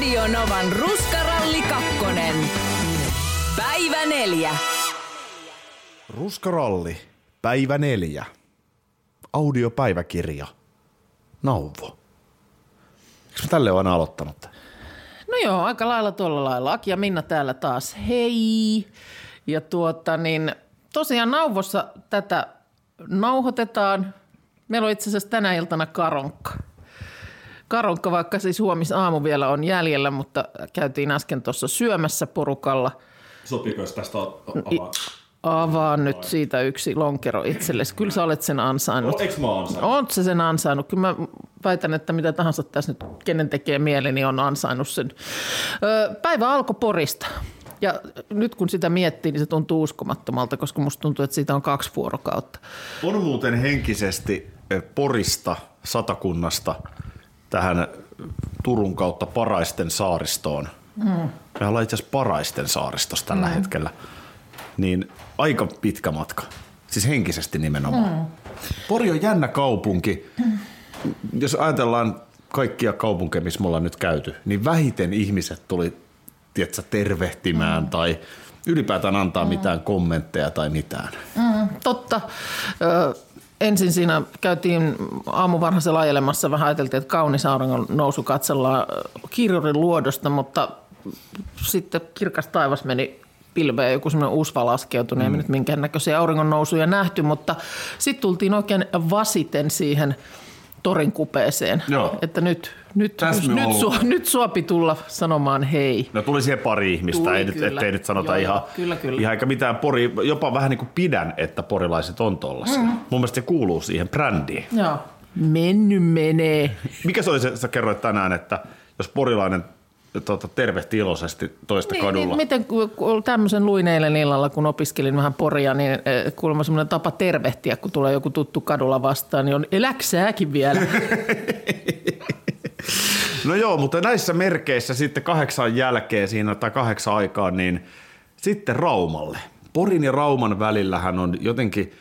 Radio Novan Ruskaralli kakkonen. Päivä neljä. Ruskaralli, päivä neljä. Audiopäiväkirja. Nauvo. Eikö mä tälle ole aloittanut? No joo, aika lailla tuolla lailla. Aki ja Minna täällä taas. Hei! Ja tuota niin, tosiaan nauvossa tätä nauhoitetaan. Meillä on itse asiassa tänä iltana karonkka. Karonkka, vaikka siis huomis aamu vielä on jäljellä, mutta käytiin äsken tuossa syömässä porukalla. Sopiiko jos tästä avaa? Avaa nyt siitä yksi lonkero itsellesi. Kyllä sä olet sen ansainnut. No, eikö mä ansainnut? Oot se sen ansainnut. Kyllä mä väitän, että mitä tahansa tässä nyt, kenen tekee mieli, niin on ansainnut sen. Päivä alkoi Porista. Ja nyt kun sitä miettii, niin se tuntuu uskomattomalta, koska musta tuntuu, että siitä on kaksi vuorokautta. On muuten henkisesti Porista, Satakunnasta – tähän Turun kautta Paraisten saaristoon. Mm. Me ollaan itse asiassa Paraisten saaristossa tällä mm. hetkellä. Niin aika pitkä matka. Siis henkisesti nimenomaan. Mm. Pori on jännä kaupunki. Mm. Jos ajatellaan kaikkia kaupunkeja, missä me ollaan nyt käyty, niin vähiten ihmiset tuli tiedätkö, tervehtimään mm. tai ylipäätään antaa mm. mitään kommentteja tai mitään. Mm, totta. Ö, ensin siinä käytiin aamuvarhaisella ajelemassa, vähän ajateltiin, että kaunis auringon nousu katsellaan kirjurin luodosta, mutta sitten kirkas taivas meni pilveen joku semmoinen usva laskeutui, mm. ei nyt minkäännäköisiä auringon nousuja nähty, mutta sitten tultiin oikein vasiten siihen – torin kupeeseen. Joo. Että nyt, nyt, nyt, su, nyt suopi tulla sanomaan hei. No tuli siihen pari ihmistä, tuli, ei nyt, ettei nyt sanota Joo, ihan, kyllä, kyllä. ihan eikä mitään pori, jopa vähän niin kuin pidän, että porilaiset on tollasia. Mm. Mun mielestä se kuuluu siihen brändiin. Joo. Menny menee. Mikä se oli se, sä kerroit tänään, että jos porilainen tuota, tervehti iloisesti toista niin, kadulla. Niin, miten tämmöisen luin eilen illalla, kun opiskelin vähän poria, niin eh, kuulemma semmoinen tapa tervehtiä, kun tulee joku tuttu kadulla vastaan, niin on eläksääkin vielä. no joo, mutta näissä merkeissä sitten kahdeksan jälkeen siinä tai kahdeksan aikaan, niin sitten Raumalle. Porin ja Rauman välillähän on jotenkin,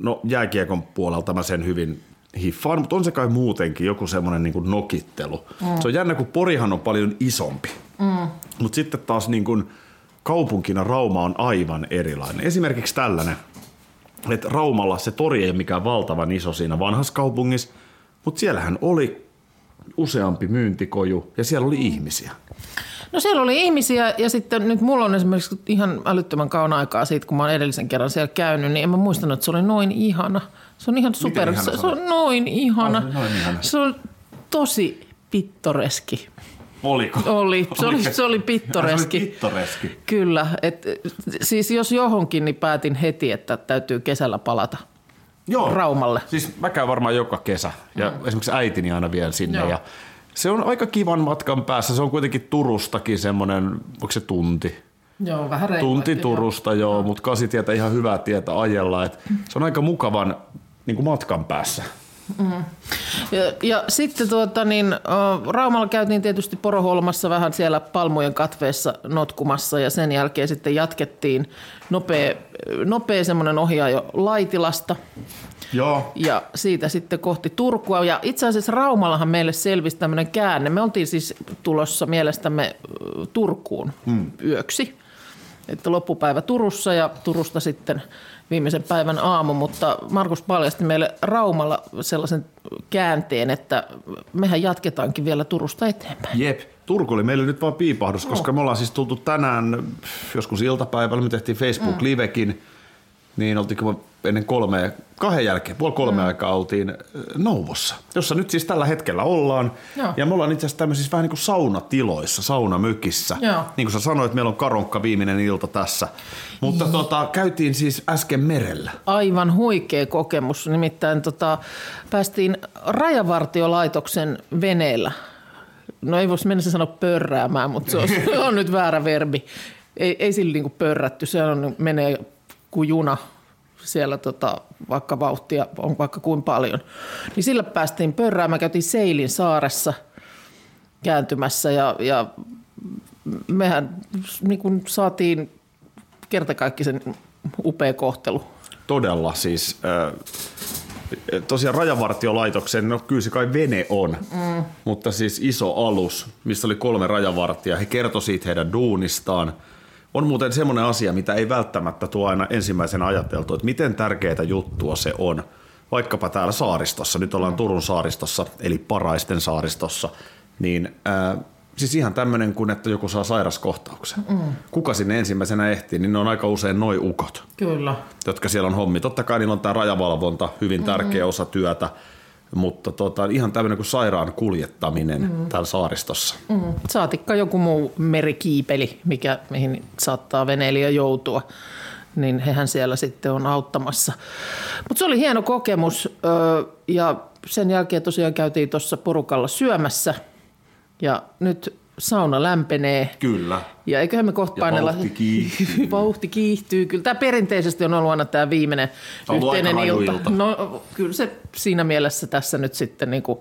no jääkiekon puolelta mä sen hyvin hiffaan, mutta on se kai muutenkin joku semmoinen niin nokittelu. Mm. Se on jännä, kun Porihan on paljon isompi. Mm. Mutta sitten taas niin kuin kaupunkina Rauma on aivan erilainen. Esimerkiksi tällainen, että Raumalla se tori ei ole mikään valtavan iso siinä vanhassa kaupungissa, mutta siellähän oli useampi myyntikoju ja siellä oli ihmisiä. No siellä oli ihmisiä ja sitten nyt mulla on esimerkiksi ihan älyttömän kauan aikaa siitä, kun mä oon edellisen kerran siellä käynyt, niin en mä muistanut, että se oli noin ihana – se on ihan super. Se, se on noin ihana. Oh, noin ihana. Se on tosi pittoreski. Oliko? Oli. Se oli, se oli pittoreski. se oli pittoreski. Kyllä. Et, siis jos johonkin, niin päätin heti, että täytyy kesällä palata. Joo. Raumalle. Siis mä käyn varmaan joka kesä. Ja mm. esimerkiksi äitini aina vielä sinne. Joo. Ja se on aika kivan matkan päässä. Se on kuitenkin Turustakin semmoinen, onko se tunti? Joo, vähän Tunti Turusta, joo, joo. mutta kasitietä ihan hyvää tietä ajella. Et se on aika mukavan niin kuin matkan päässä. Mm. Ja, ja sitten tuota, niin, Raumalla käytiin tietysti Poroholmassa vähän siellä palmujen katveessa notkumassa ja sen jälkeen sitten jatkettiin nopea, nopea semmoinen ohjaajo Laitilasta. Joo. Ja siitä sitten kohti Turkua. Ja itse asiassa Raumallahan meille selvisi tämmöinen käänne. Me oltiin siis tulossa mielestämme Turkuun hmm. yöksi. Että loppupäivä Turussa ja Turusta sitten viimeisen päivän aamu, mutta Markus paljasti meille Raumalla sellaisen käänteen, että mehän jatketaankin vielä Turusta eteenpäin. Jep, Turku oli meille nyt vaan piipahdus, no. koska me ollaan siis tultu tänään joskus iltapäivällä, me tehtiin Facebook-livekin, niin oltiin ennen kolme, kahden jälkeen, puoli kolme mm. aikaa oltiin Nouvossa, jossa nyt siis tällä hetkellä ollaan. Joo. Ja me ollaan itse asiassa tämmöisissä vähän niin kuin saunatiloissa, saunamykissä. Joo. Niin kuin sä sanoit, meillä on karonkka viimeinen ilta tässä. Mutta mm. tota, käytiin siis äsken merellä. Aivan huikea kokemus. Nimittäin tota, päästiin rajavartiolaitoksen veneellä. No ei voisi mennä sanoa pörräämään, mutta se on, on nyt väärä verbi. Ei, ei sillä niin kuin pörrätty, se on, menee kuin juna siellä tota, vaikka vauhtia on vaikka kuin paljon. Niin sillä päästiin pörrään. Mä käytiin Seilin saaressa kääntymässä ja, ja mehän niin kuin saatiin kertakaikkisen upea kohtelu. Todella siis. Äh, tosiaan rajavartiolaitoksen, no kyllä se kai vene on, mm. mutta siis iso alus, missä oli kolme rajavartijaa. He kertoi siitä heidän duunistaan – on muuten semmoinen asia, mitä ei välttämättä tuo aina ensimmäisenä ajateltu, että miten tärkeää juttua se on. Vaikkapa täällä saaristossa, nyt ollaan Turun saaristossa, eli Paraisten saaristossa, niin ää, siis ihan tämmöinen kuin, että joku saa sairaskohtauksen. Mm. Kuka sinne ensimmäisenä ehtii, niin ne on aika usein noi ukot. Kyllä. Jotka siellä on hommi. Totta kai niillä on tämä rajavalvonta, hyvin tärkeä mm. osa työtä mutta tota, ihan tämmöinen kuin sairaan kuljettaminen mm. täällä saaristossa. Mm. Saatikka joku muu merikiipeli, mikä, mihin saattaa veneilijä joutua, niin hehän siellä sitten on auttamassa. Mutta se oli hieno kokemus ja sen jälkeen tosiaan käytiin tuossa porukalla syömässä ja nyt sauna lämpenee. Kyllä. Ja eiköhän me kohta painella. vauhti kiihtyy. vauhti kiihtyy. Kyllä tämä perinteisesti on ollut aina tämä viimeinen on yhteinen ilta. ilta. No kyllä se siinä mielessä tässä nyt sitten niin kuin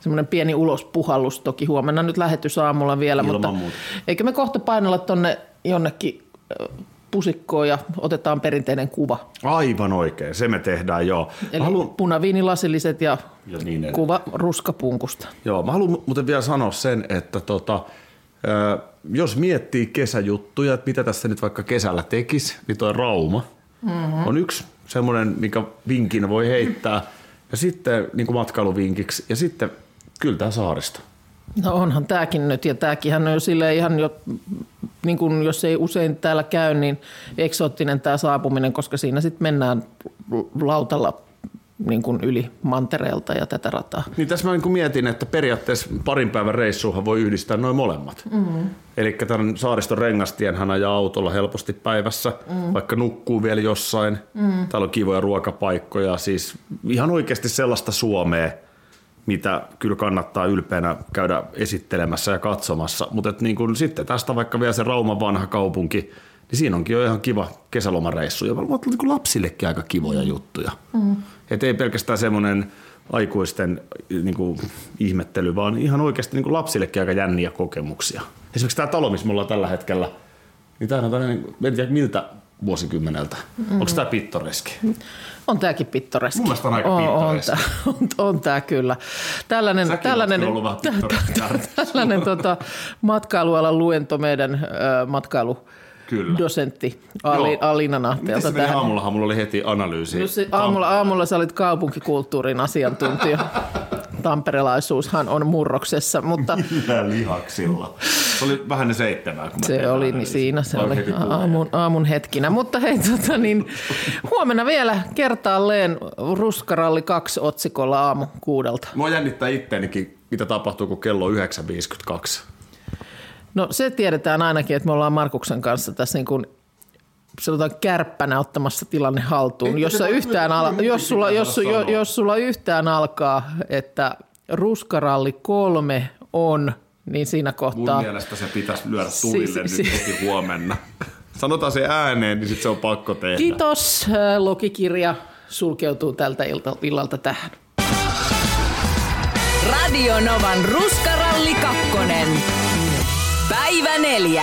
semmoinen pieni ulospuhallus. Toki huomenna nyt lähetys aamulla vielä, Ilman mutta muuta. eikö me kohta painella tonne jonnekin pusikkoon ja otetaan perinteinen kuva. Aivan oikein, se me tehdään joo. Eli haluan... punaviinilasilliset ja, ja niin kuva ruskapunkusta. Joo, mä haluan muuten vielä sanoa sen, että tota, jos miettii kesäjuttuja, että mitä tässä nyt vaikka kesällä tekisi, niin toi Rauma mm-hmm. on yksi semmoinen, mikä vinkin voi heittää. Ja sitten niin kuin matkailuvinkiksi. Ja sitten kyllä tämä saaristo. No onhan tämäkin nyt, ja tämäkin on jo silleen ihan jo, niin kuin jos ei usein täällä käy, niin eksoottinen tämä saapuminen, koska siinä sitten mennään lautalla niin kuin yli mantereelta ja tätä rataa. Niin tässä mä niin mietin, että periaatteessa parin päivän reissuuhan voi yhdistää noin molemmat. Mm-hmm. Eli tämän saariston rengastien hän ajaa autolla helposti päivässä, mm-hmm. vaikka nukkuu vielä jossain. Mm-hmm. Täällä on kivoja ruokapaikkoja, siis ihan oikeasti sellaista Suomea, mitä kyllä kannattaa ylpeänä käydä esittelemässä ja katsomassa. Mutta niin kun sitten tästä vaikka vielä se Rauman vanha kaupunki, niin siinä onkin jo ihan kiva kesälomareissu. Ja niin lapsillekin aika kivoja juttuja. Mm. Et ei pelkästään semmoinen aikuisten niin kuin, ihmettely, vaan ihan oikeasti niin kuin lapsillekin aika jänniä kokemuksia. Esimerkiksi tämä talo, missä me ollaan tällä hetkellä, niin tämä on tällainen, en tiedä miltä vuosikymmeneltä. Mm. Onko tämä pittoreski? On tämäkin pittoreski. Mun mielestä on aika on, pittoreski. On, on, on tämä kyllä. Tällainen, Säkin tällainen, tällainen tota, matkailualan luento meidän äh, matkailu Kyllä. dosentti Ali, Alina Nahteelta. Miten aamullahan mulla oli heti analyysi. No se, aamulla, aamulla sä olit kaupunkikulttuurin asiantuntija. Tamperelaisuushan on murroksessa, mutta... Millä lihaksilla? Se oli vähän ne seitsemää. Kun se oli niin siinä, se oli aamun, aamun hetkinä. Mutta hei, tota, niin, huomenna vielä kertaalleen Ruskaralli 2 otsikolla aamu kuudelta. Mua jännittää itteenikin, mitä tapahtuu, kun kello on 9.52. No se tiedetään ainakin, että me ollaan Markuksen kanssa tässä niin kuin sanotaan kärppänä ottamassa tilanne haltuun. Jos, yhtään al- jos, sulla, jos, jos sulla yhtään alkaa, että ruskaralli kolme on, niin siinä kohtaa... Mun mielestä se pitäisi lyödä tulille si- nyt si- heti huomenna. Sanotaan se ääneen, niin sit se on pakko tehdä. Kiitos. Logikirja sulkeutuu tältä illalta tähän. Radio Novan Ruskaralli kakkonen. Päivä neljä.